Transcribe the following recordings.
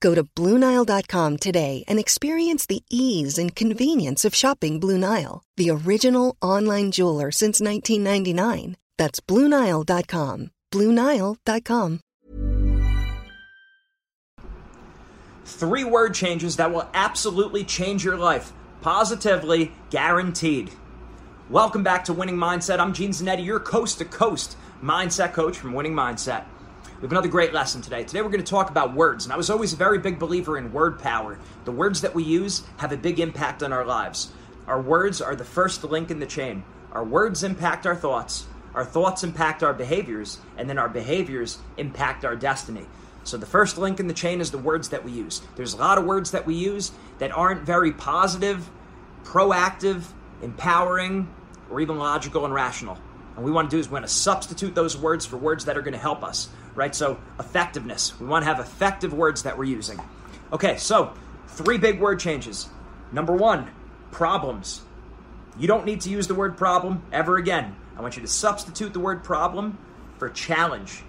Go to BlueNile.com today and experience the ease and convenience of shopping Blue Nile, the original online jeweler since 1999. That's BlueNile.com. BlueNile.com. Three word changes that will absolutely change your life. Positively guaranteed. Welcome back to Winning Mindset. I'm Gene Zanetti, your coast to coast mindset coach from Winning Mindset. We have another great lesson today. Today we're going to talk about words, and I was always a very big believer in word power. The words that we use have a big impact on our lives. Our words are the first link in the chain. Our words impact our thoughts, our thoughts impact our behaviors, and then our behaviors impact our destiny. So the first link in the chain is the words that we use. There's a lot of words that we use that aren't very positive, proactive, empowering, or even logical and rational. And we want to do is we want to substitute those words for words that are going to help us, right? So effectiveness. We want to have effective words that we're using. Okay, so three big word changes. Number one, problems. You don't need to use the word problem ever again. I want you to substitute the word problem for challenge.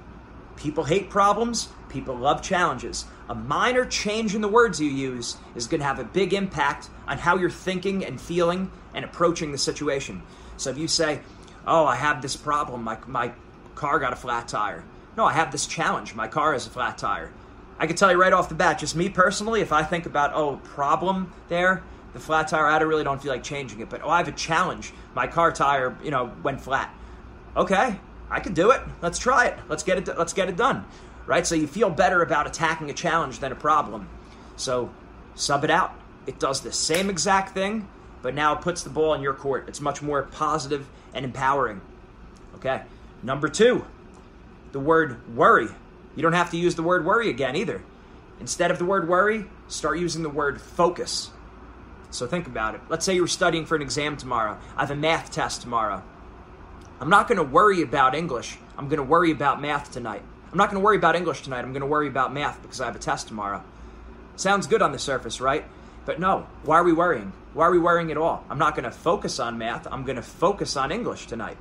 People hate problems, people love challenges. A minor change in the words you use is going to have a big impact on how you're thinking and feeling and approaching the situation. So if you say, Oh, I have this problem, my, my car got a flat tire. No, I have this challenge, my car has a flat tire. I can tell you right off the bat, just me personally, if I think about, oh, problem there, the flat tire, I really don't feel like changing it. But oh, I have a challenge. My car tire, you know, went flat. Okay, I can do it. Let's try it. Let's get it. Let's get it done. Right. So you feel better about attacking a challenge than a problem. So sub it out. It does the same exact thing, but now it puts the ball in your court. It's much more positive and empowering. Okay. Number two, the word worry. You don't have to use the word worry again either. Instead of the word worry, start using the word focus. So think about it. Let's say you're studying for an exam tomorrow. I have a math test tomorrow. I'm not going to worry about English. I'm going to worry about math tonight. I'm not going to worry about English tonight. I'm going to worry about math because I have a test tomorrow. Sounds good on the surface, right? But no, why are we worrying? Why are we worrying at all? I'm not going to focus on math. I'm going to focus on English tonight.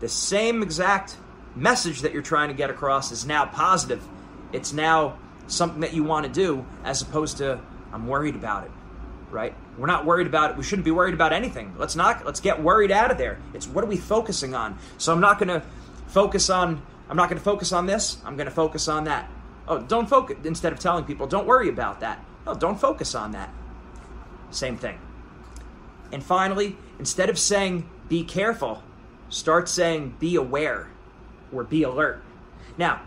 The same exact message that you're trying to get across is now positive. It's now something that you want to do as opposed to I'm worried about it. Right? We're not worried about it. We shouldn't be worried about anything. Let's not let's get worried out of there. It's what are we focusing on? So I'm not going to focus on I'm not going to focus on this. I'm going to focus on that. Oh, don't focus instead of telling people don't worry about that. No, don't focus on that. Same thing. And finally, instead of saying be careful, start saying be aware or be alert. Now,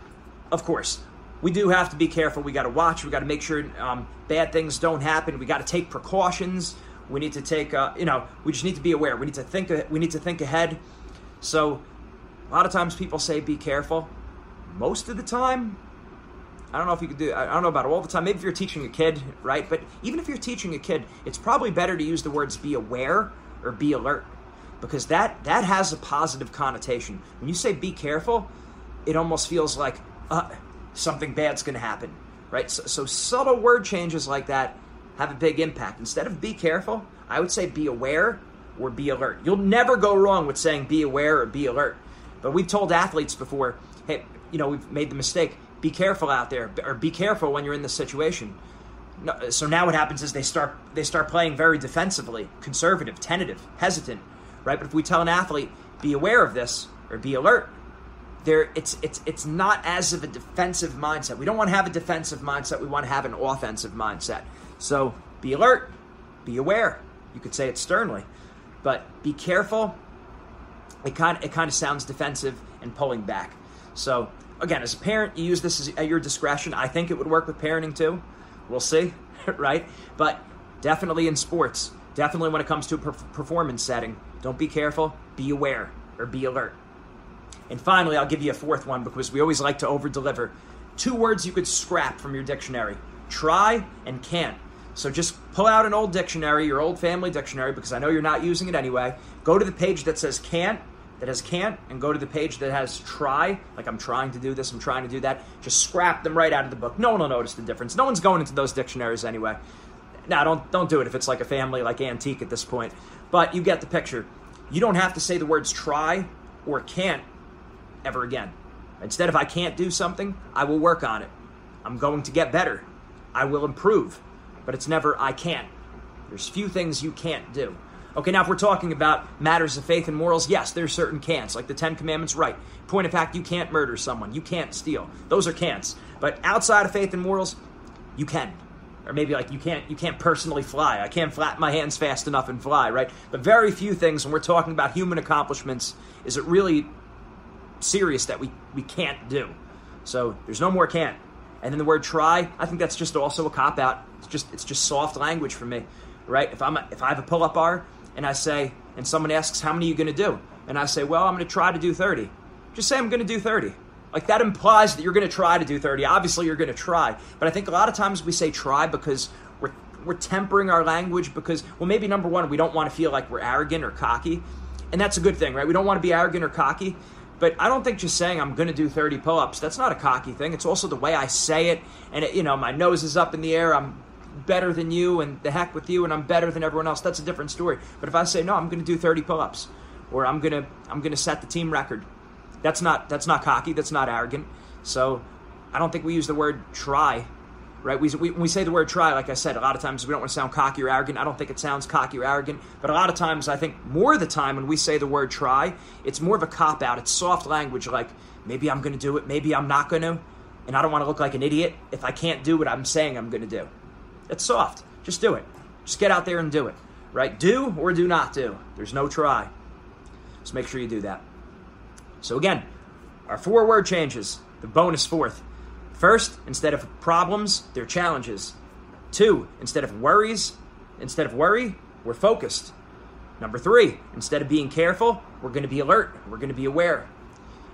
of course, we do have to be careful. We got to watch. We got to make sure um, bad things don't happen. We got to take precautions. We need to take, uh, you know, we just need to be aware. We need to think. We need to think ahead. So, a lot of times people say be careful. Most of the time, I don't know if you could do. I don't know about all the time. Maybe if you're teaching a kid, right? But even if you're teaching a kid, it's probably better to use the words be aware or be alert because that that has a positive connotation. When you say be careful, it almost feels like uh, something bad's going to happen, right? So, so, subtle word changes like that have a big impact. Instead of be careful, I would say be aware or be alert. You'll never go wrong with saying be aware or be alert. But we've told athletes before, hey, you know, we've made the mistake. Be careful out there, or be careful when you're in this situation. No, so now what happens is they start they start playing very defensively, conservative, tentative, hesitant, right? But if we tell an athlete, be aware of this or be alert, there it's it's it's not as of a defensive mindset. We don't want to have a defensive mindset. We want to have an offensive mindset. So be alert, be aware. You could say it sternly, but be careful. It kind of, it kind of sounds defensive and pulling back. So again, as a parent, you use this at your discretion. I think it would work with parenting too. We'll see, right? But definitely in sports, definitely when it comes to a performance setting, don't be careful, be aware or be alert. And finally, I'll give you a fourth one because we always like to over deliver. Two words you could scrap from your dictionary try and can't. So just pull out an old dictionary, your old family dictionary, because I know you're not using it anyway. Go to the page that says can't, that has can't, and go to the page that has try, like I'm trying to do this, I'm trying to do that. Just scrap them right out of the book. No one will notice the difference. No one's going into those dictionaries anyway. Now, don't don't do it if it's like a family like antique at this point. But you get the picture. You don't have to say the words try or can't ever again. Instead, if I can't do something, I will work on it. I'm going to get better. I will improve. But it's never I can't. There's few things you can't do. Okay, now if we're talking about matters of faith and morals, yes, there's certain can'ts, like the Ten Commandments, right. Point of fact, you can't murder someone, you can't steal. Those are can'ts. But outside of faith and morals, you can. Or maybe like you can't you can't personally fly. I can't flap my hands fast enough and fly, right? But very few things when we're talking about human accomplishments is it really serious that we, we can't do. So there's no more can't. And then the word try, I think that's just also a cop out. It's just it's just soft language for me, right? If I'm a, if I have a pull up bar and I say and someone asks how many are you going to do, and I say, well, I'm going to try to do 30. Just say I'm going to do 30. Like that implies that you're going to try to do 30. Obviously, you're going to try, but I think a lot of times we say try because we're we're tempering our language because well, maybe number one, we don't want to feel like we're arrogant or cocky, and that's a good thing, right? We don't want to be arrogant or cocky. But I don't think just saying I'm going to do 30 pull-ups, that's not a cocky thing. It's also the way I say it and it, you know, my nose is up in the air. I'm better than you and the heck with you and I'm better than everyone else. That's a different story. But if I say no, I'm going to do 30 pull-ups or I'm going to I'm going to set the team record. That's not that's not cocky, that's not arrogant. So I don't think we use the word try right? We, we, when we say the word try, like I said, a lot of times we don't want to sound cocky or arrogant. I don't think it sounds cocky or arrogant, but a lot of times, I think more of the time when we say the word try, it's more of a cop out. It's soft language, like maybe I'm going to do it, maybe I'm not going to, and I don't want to look like an idiot if I can't do what I'm saying I'm going to do. It's soft. Just do it. Just get out there and do it, right? Do or do not do. There's no try. So make sure you do that. So again, our four word changes. The bonus fourth First, instead of problems, they're challenges. Two, instead of worries, instead of worry, we're focused. Number three, instead of being careful, we're going to be alert. We're going to be aware.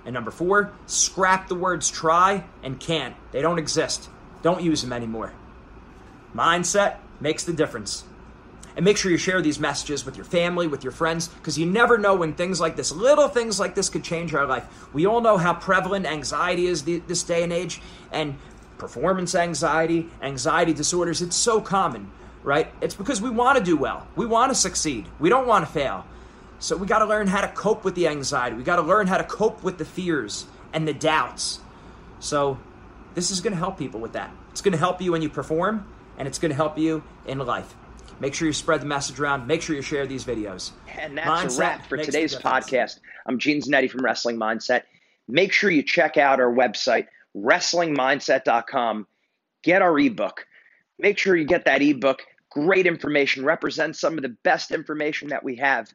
And number four, scrap the words try and can't. They don't exist. Don't use them anymore. Mindset makes the difference. And make sure you share these messages with your family, with your friends, because you never know when things like this, little things like this, could change our life. We all know how prevalent anxiety is this day and age, and performance anxiety, anxiety disorders. It's so common, right? It's because we want to do well, we want to succeed, we don't want to fail. So we got to learn how to cope with the anxiety. We got to learn how to cope with the fears and the doubts. So this is going to help people with that. It's going to help you when you perform, and it's going to help you in life. Make sure you spread the message around. Make sure you share these videos. And that's Mindset a wrap for today's podcast. I'm Gene Zanetti from Wrestling Mindset. Make sure you check out our website, wrestlingmindset.com. Get our ebook. Make sure you get that ebook. Great information, represents some of the best information that we have.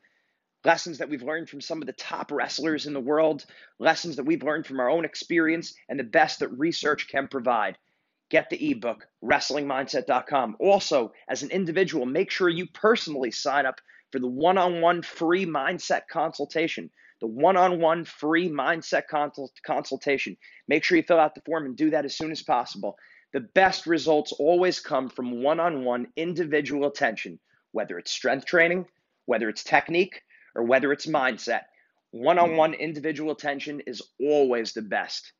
Lessons that we've learned from some of the top wrestlers in the world, lessons that we've learned from our own experience, and the best that research can provide get the ebook, wrestlingmindset.com. Also, as an individual, make sure you personally sign up for the one on one free mindset consultation. The one on one free mindset consultation. Make sure you fill out the form and do that as soon as possible. The best results always come from one on one individual attention, whether it's strength training, whether it's technique, or whether it's mindset. One on one individual attention is always the best.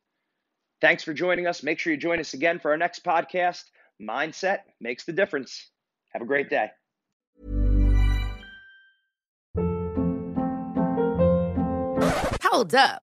Thanks for joining us. Make sure you join us again for our next podcast. Mindset makes the difference. Have a great day. Hold up.